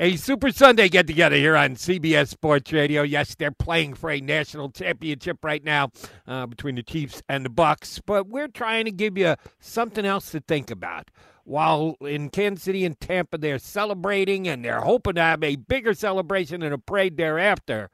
A Super Sunday get together here on CBS Sports Radio. Yes, they're playing for a national championship right now uh, between the Chiefs and the Bucs, but we're trying to give you something else to think about. While in Kansas City and Tampa, they're celebrating and they're hoping to have a bigger celebration and a parade thereafter.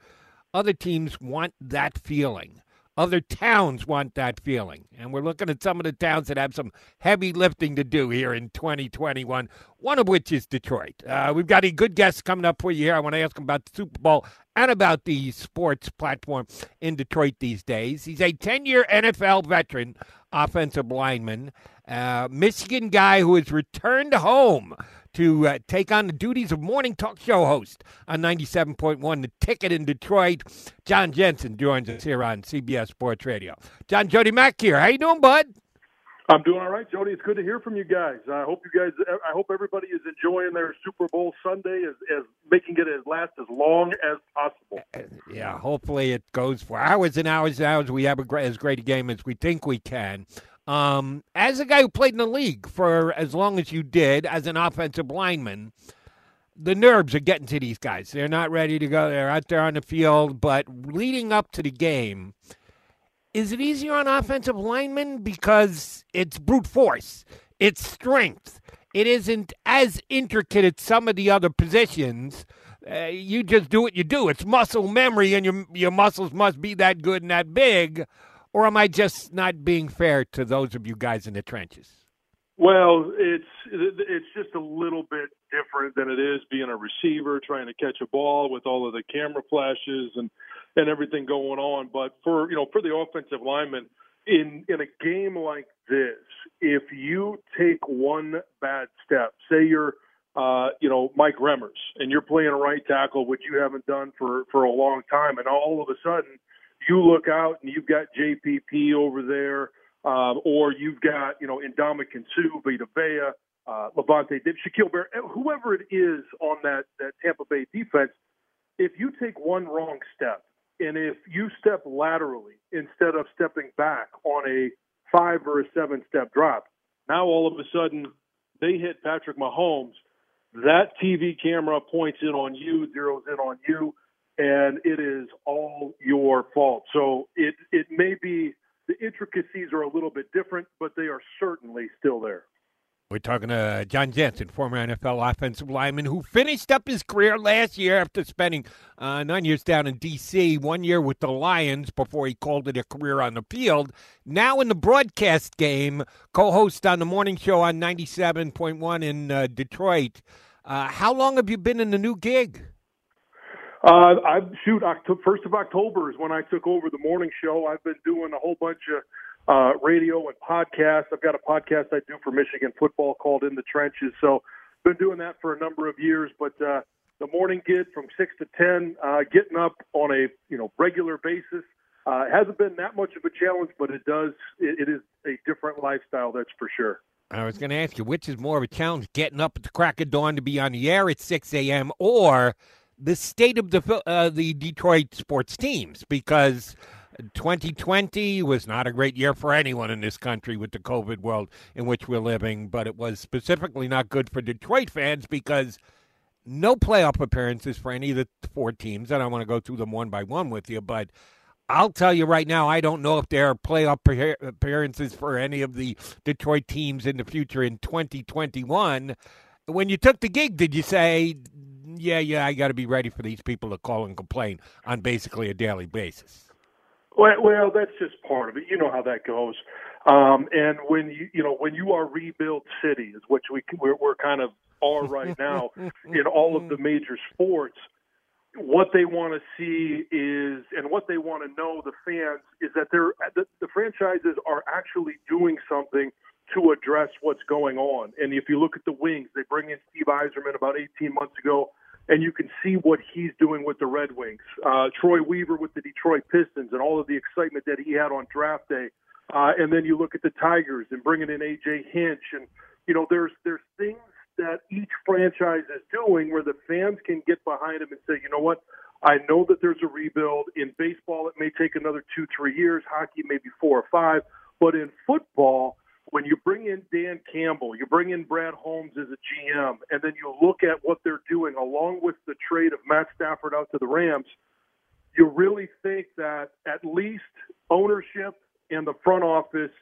Other teams want that feeling. Other towns want that feeling. And we're looking at some of the towns that have some heavy lifting to do here in 2021, one of which is Detroit. Uh, we've got a good guest coming up for you here. I want to ask him about the Super Bowl and about the sports platform in Detroit these days. He's a 10 year NFL veteran, offensive lineman, uh, Michigan guy who has returned home to uh, take on the duties of morning talk show host on 97.1 The Ticket in Detroit. Jon Jansen joins us here on CBS Sports Radio. Jon Jody Mac here. How you doing, bud? I'm doing all right, Jody. It's good to hear from you guys. I hope you guys. I hope everybody is enjoying their Super Bowl Sunday, as, as making it as last as long as possible. Uh, yeah, hopefully it goes for hours and hours and hours. We have a great, as great a game as we think we can. Um, as a guy who played in the league for as long as you did as an offensive lineman, the nerves are getting to these guys. They're not ready to go. They're out there on the field, but leading up to the game, is it easier on offensive linemen because it's brute force, it's strength. It isn't as intricate as some of the other positions. Uh, you just do what you do. It's muscle memory, and your your muscles must be that good and that big or am I just not being fair to those of you guys in the trenches? Well, it's it's just a little bit different than it is being a receiver trying to catch a ball with all of the camera flashes and and everything going on. But for you know for the offensive lineman in in a game like this, if you take one bad step, say you're uh, you know Mike Remmers and you're playing a right tackle, which you haven't done for for a long time, and all of a sudden you look out and you've got JPP over there, um, or you've got, you know, Ndamukong Suh, Vita Vea, uh, David, Shaquille Barrett, whoever it is on that, that Tampa Bay defense, if you take one wrong step and if you step laterally instead of stepping back on a five or a seven step drop, now all of a sudden they hit Patrick Mahomes. That TV camera points in on you, zeroes in on you and it is all your fault. So it it may be the intricacies are a little bit different, but they are certainly still there. We're talking to Jon Jansen, former NFL offensive lineman, who finished up his career last year after spending uh, nine years down in D.C., one year with the Lions before he called it a career on the field. Now in the broadcast game, co host on the morning show on 97.1 in uh, Detroit. Uh, how long have you been in the new gig? Uh, I shoot. October, first of October is when I took over the morning show. I've been doing a whole bunch of uh, radio and podcasts. I've got a podcast I do for Michigan football called In the Trenches. So, been doing that for a number of years. But uh, the morning gig from six to ten, uh, getting up on a you know regular basis, uh, hasn't been that much of a challenge, but it does. It, it is a different lifestyle, that's for sure. I was going to ask you, which is more of a challenge, getting up at the crack of dawn to be on the air at 6 a.m. or the state of the uh, the Detroit sports teams because 2020 was not a great year for anyone in this country with the COVID world in which we're living, but it was specifically not good for Detroit fans because no playoff appearances for any of the four teams. And I want to go through them one by one with you, but I'll tell you right now, I don't know if there are playoff appearances for any of the Detroit teams in the future in 2021. When you took the gig, did you say yeah, yeah, I got to be ready for these people to call and complain on basically a daily basis. Well, well, that's just part of it. You know how that goes. Um, and when you, you know, when you are rebuilt cities, which we we're, we're kind of are right now in all of the major sports, what they want to see is, and what they want to know, the fans, is that they're the, the franchises are actually doing something to address what's going on. And if you look at the Wings, they bring in Steve Yzerman about 18 months ago and you can see what he's doing with the Red Wings. Uh, Troy Weaver with the Detroit Pistons and all of the excitement that he had on draft day. Uh, and then you look at the Tigers and bringing in AJ Hinch, and you know there's there's things that each franchise is doing where the fans can get behind them and say, you know what, I know that there's a rebuild. In baseball, it may take another two, three years. Hockey, maybe four or five. But in football, when you bring in Dan Campbell, you bring in Brad Holmes as a GM, and then you look at what they're doing along with the trade of Matt Stafford out to the Rams, you really think that at least ownership and the front office,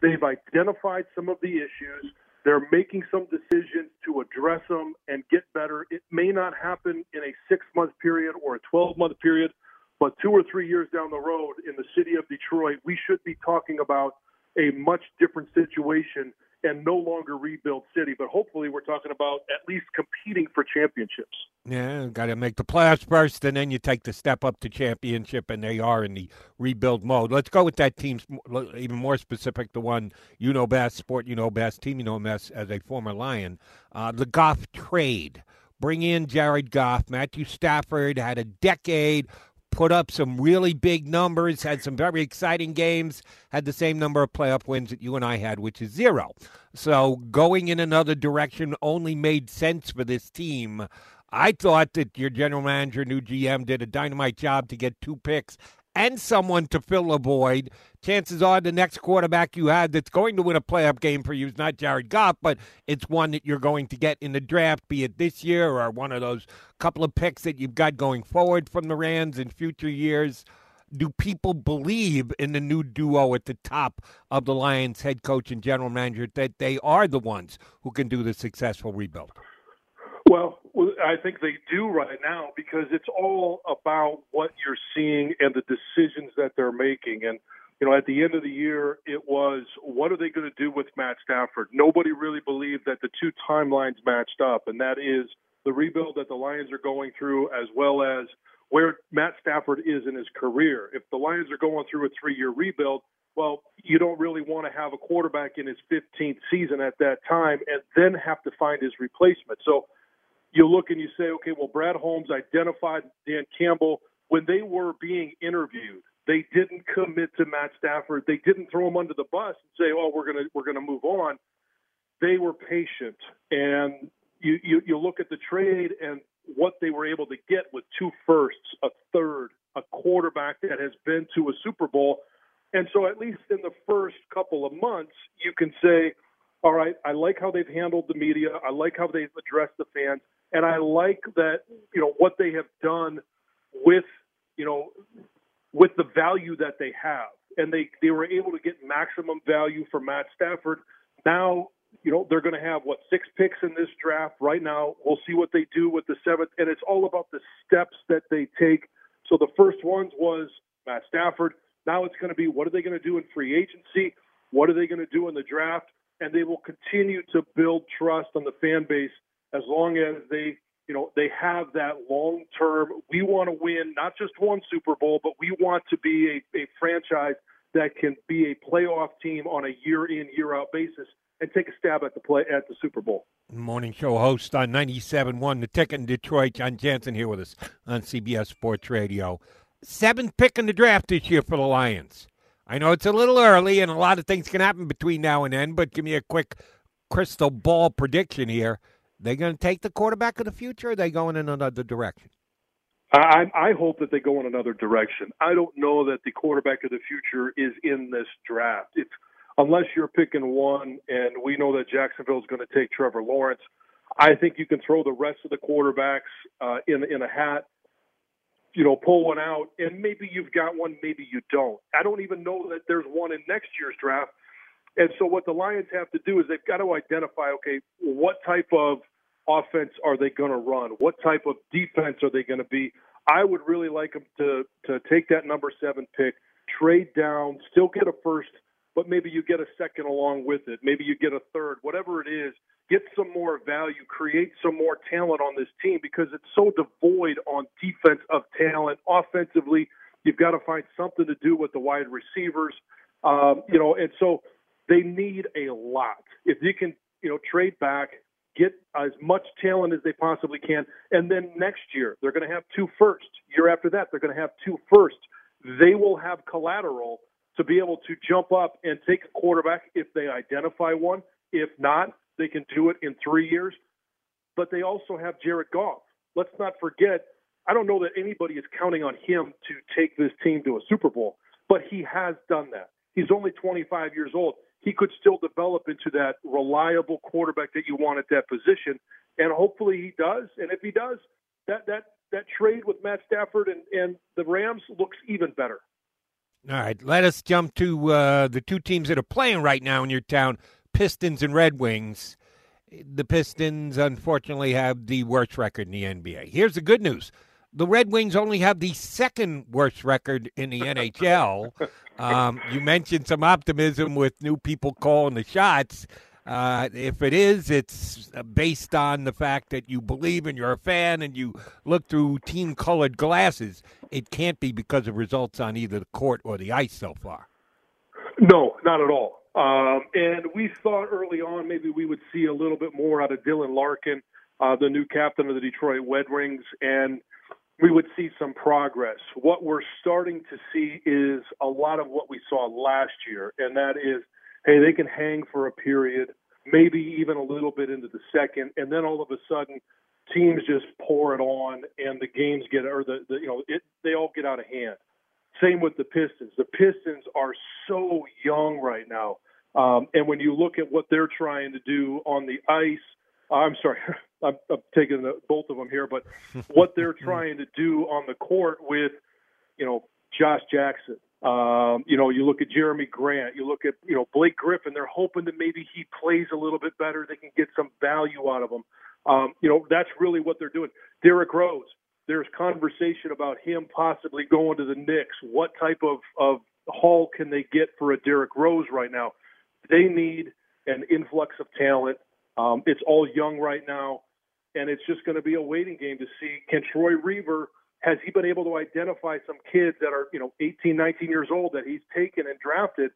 they've identified some of the issues. They're making some decisions to address them and get better. It may not happen in a six month period or a 12 month period, but two or three years down the road in the city of Detroit, we should be talking about a much different situation and no longer rebuild city. But hopefully, we're talking about at least competing for championships. Yeah, got to make the playoffs first, and then you take the step up to championship, and they are in the rebuild mode. Let's go with that team, even more specific, the one you know best, sport you know best, team you know best as a former Lion. Uh, the Goff trade. Bring in Jared Goff. Matthew Stafford had a decade put up some really big numbers, had some very exciting games, had the same number of playoff wins that you and I had, which is zero. So going in another direction only made sense for this team. I thought that your general manager, new GM, did a dynamite job to get two picks and someone to fill a void. Chances are the next quarterback you had that's going to win a playoff game for you is not Jared Goff, but it's one that you're going to get in the draft, be it this year or one of those couple of picks that you've got going forward from the Rams in future years. Do people believe in the new duo at the top of the Lions head coach and general manager that they are the ones who can do the successful rebuild? I think they do right now because it's all about what you're seeing and the decisions that they're making. And, you know, at the end of the year, it was what are they going to do with Matt Stafford? Nobody really believed that the two timelines matched up, and that is the rebuild that the Lions are going through as well as where Matt Stafford is in his career. If the Lions are going through a three year rebuild, well, you don't really want to have a quarterback in his 15th season at that time and then have to find his replacement. So, you look and you say, okay, well, Brad Holmes identified Dan Campbell when they were being interviewed. They didn't commit to Matt Stafford. They didn't throw him under the bus and say, "Oh, we're gonna we're gonna move on." They were patient, and you you, you look at the trade and what they were able to get with two firsts, a third, a quarterback that has been to a Super Bowl, and so at least in the first couple of months, you can say, "All right, I like how they've handled the media. I like how they've addressed the fans." And I like that you know what they have done with you know with the value that they have, and they they were able to get maximum value for Matt Stafford. Now you know they're going to have what six picks in this draft right now. We'll see what they do with the seventh, and it's all about the steps that they take. So the first ones was Matt Stafford. Now it's going to be what are they going to do in free agency? What are they going to do in the draft? And they will continue to build trust on the fan base as long as they you know they have that long term. We want to win not just one super bowl but we want to be a, a franchise that can be a playoff team on a year in year out basis and take a stab at the play at the super bowl. Morning show host on 97.1 the ticket in detroit jon jansen here with us on cbs sports radio. Seventh pick in the draft this year for the lions. I know it's a little early and a lot of things can happen between now and then but give me a quick crystal ball prediction here they going to take the quarterback of the future, or they going in another direction? I, I hope that they go in another direction. I don't know that the quarterback of the future is in this draft. It's unless you're picking one, and we know that Jacksonville is going to take Trevor Lawrence. I think you can throw the rest of the quarterbacks uh, in in a hat. You know, pull one out, and maybe you've got one, maybe you don't. I don't even know that there's one in next year's draft. And so, what the Lions have to do is they've got to identify, okay, what type of offense are they going to run? What type of defense are they going to be? I would really like them to to take that number seven pick, trade down, still get a first, but maybe you get a second along with it. Maybe you get a third, whatever it is. Get some more value, create some more talent on this team because it's so devoid on defense of talent. Offensively, you've got to find something to do with the wide receivers, um, you know, and so they need a lot. If you can, you know, trade back, get as much talent as they possibly can. And then next year, they're going to have two first. Year after that, they're going to have two first. They will have collateral to be able to jump up and take a quarterback if they identify one. If not, they can do it in three years. But they also have Jared Goff. Let's not forget, I don't know that anybody is counting on him to take this team to a Super Bowl, but he has done that. He's only 25 years old he could still develop into that reliable quarterback that you want at that position. And hopefully he does. And if he does, that that that trade with Matt Stafford and, and the Rams looks even better. All right, let us jump to uh, the two teams that are playing right now in your town: Pistons and Red Wings. The Pistons, unfortunately, have the worst record in the NBA. Here's the good news: the Red Wings only have the second worst record in the NHL. Um, you mentioned some optimism with new people calling the shots. Uh, if it is, it's based on the fact that you believe and you're a fan and you look through team colored glasses. It can't be because of results on either the court or the ice so far. No, not at all. Um, and we thought early on maybe we would see a little bit more out of Dylan Larkin, uh, the new captain of the Detroit Red Wings. And we would see some progress. What we're starting to see is a lot of what we saw last year, and that is, hey, they can hang for a period, maybe even a little bit into the second, and then all of a sudden, teams just pour it on, and the games get, or the, the you know, it, they all get out of hand. Same with the Pistons. The Pistons are so young right now, um, and when you look at what they're trying to do on the ice I'm sorry, I'm, I'm taking the, both of them here, but what they're trying to do on the court with, you know, Josh Jackson. Um, you know, you look at Jerami Grant, you look at, you know, Blake Griffin, they're hoping that maybe he plays a little bit better. They can get some value out of him. Um, you know, that's really what they're doing. Derrick Rose, there's conversation about him possibly going to the Knicks. What type of, of haul can they get for a Derrick Rose right now? They need an influx of talent um, it's all young right now, and it's just going to be a waiting game to see can Troy Weaver has he been able to identify some kids that are you know 18, 19 years old that he's taken and drafted?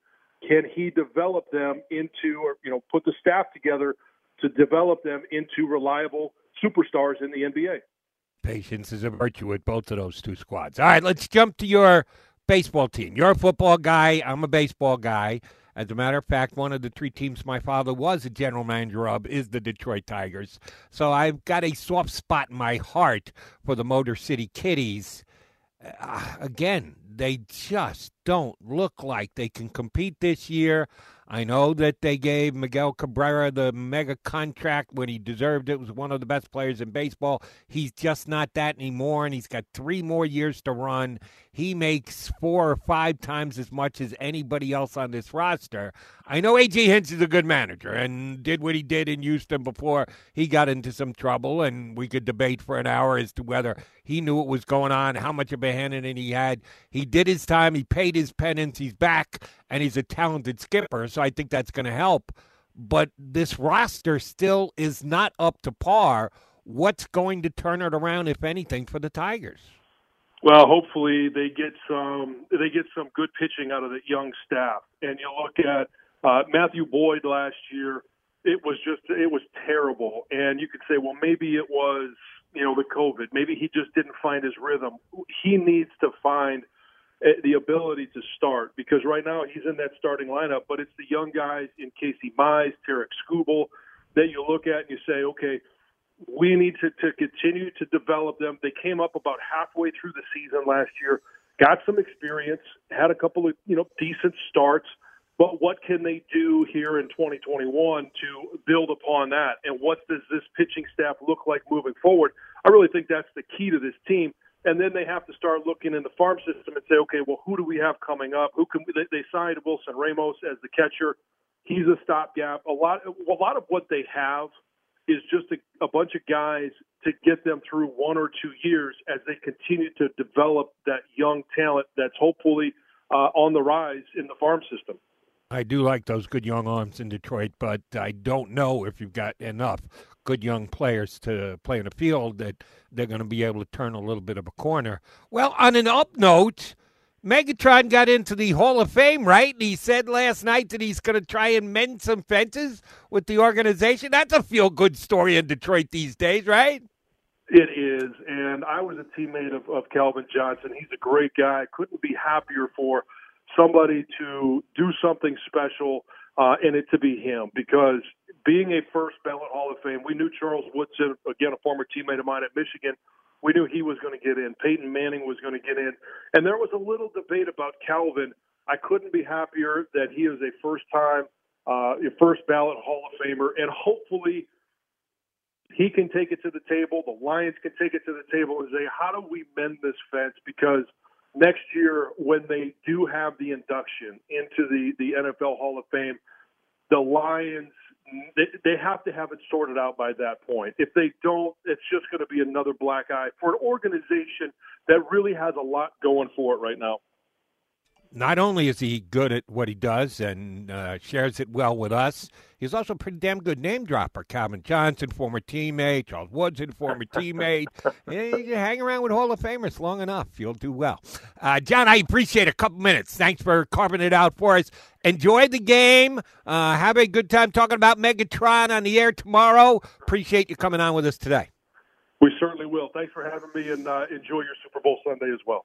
Can he develop them into or you know put the staff together to develop them into reliable superstars in the NBA? Patience is a virtue with both of those two squads. All right, let's jump to your baseball team. You're a football guy. I'm a baseball guy. As a matter of fact, one of the three teams my father was a general manager of is the Detroit Tigers. So I've got a soft spot in my heart for the Motor City Kitties. Uh, again, they just don't look like they can compete this year. I know that they gave Miguel Cabrera the mega contract when he deserved it. Was one of the best players in baseball. He's just not that anymore, and he's got three more years to run. He makes four or five times as much as anybody else on this roster. I know AJ Hinch is a good manager and did what he did in Houston before he got into some trouble, and we could debate for an hour as to whether he knew what was going on, how much of a hand in it he had. He did his time. He paid his penance. He's back, and he's a talented skipper. So I think that's going to help. But this roster still is not up to par. What's going to turn it around, if anything, for the Tigers? Well, hopefully they get some they get some good pitching out of the young staff. And you look at uh, Matthew Boyd last year; it was just it was terrible. And you could say, well, maybe it was you know the COVID. Maybe he just didn't find his rhythm. He needs to find eh, the ability to start because right now he's in that starting lineup, but it's the young guys in Casey Mize, Tarik Skubal that you look at and you say, okay, we need to, to continue to develop them. They came up about halfway through the season last year, got some experience, had a couple of you know decent starts. But what can they do here in 2021 to build upon that? And what does this pitching staff look like moving forward? I really think that's the key to this team. And then they have to start looking in the farm system and say, okay, well, who do we have coming up? Who can they, they signed Wilson Ramos as the catcher? He's a stopgap. A lot, a lot of what they have is just a, a bunch of guys to get them through one or two years as they continue to develop that young talent that's hopefully uh, on the rise in the farm system. I do like those good young arms in Detroit, but I don't know if you've got enough good young players to play in a field that they're going to be able to turn a little bit of a corner. Well, on an up note, Megatron got into the Hall of Fame, right? And he said last night that he's going to try and mend some fences with the organization. That's a feel good story in Detroit these days, right? It is. And I was a teammate of, of Calvin Johnson. He's a great guy. Couldn't be happier for somebody to do something special uh, and it to be him because being a first ballot Hall of Fame, we knew Charles Woodson, again, a former teammate of mine at Michigan, we knew he was going to get in. Peyton Manning was going to get in. And there was a little debate about Calvin. I couldn't be happier that he is a first time, uh, first ballot Hall of Famer. And hopefully he can take it to the table. The Lions can take it to the table and say, how do we mend this fence? Because next year, when they do have the induction into the, the NFL Hall of Fame, the Lions they, they have to have it sorted out by that point. If they don't, it's just going to be another black eye for an organization that really has a lot going for it right now not only is he good at what he does and uh, shares it well with us, he's also a pretty damn good name dropper. Calvin Johnson, former teammate, Charles Woodson, former teammate. you hang around with Hall of Famers long enough, you'll do well. Uh, Jon, I appreciate a couple minutes. Thanks for carving it out for us. Enjoy the game. Uh, have a good time talking about Megatron on the air tomorrow. Appreciate you coming on with us today. We certainly will. Thanks for having me, and uh, enjoy your Super Bowl Sunday as well.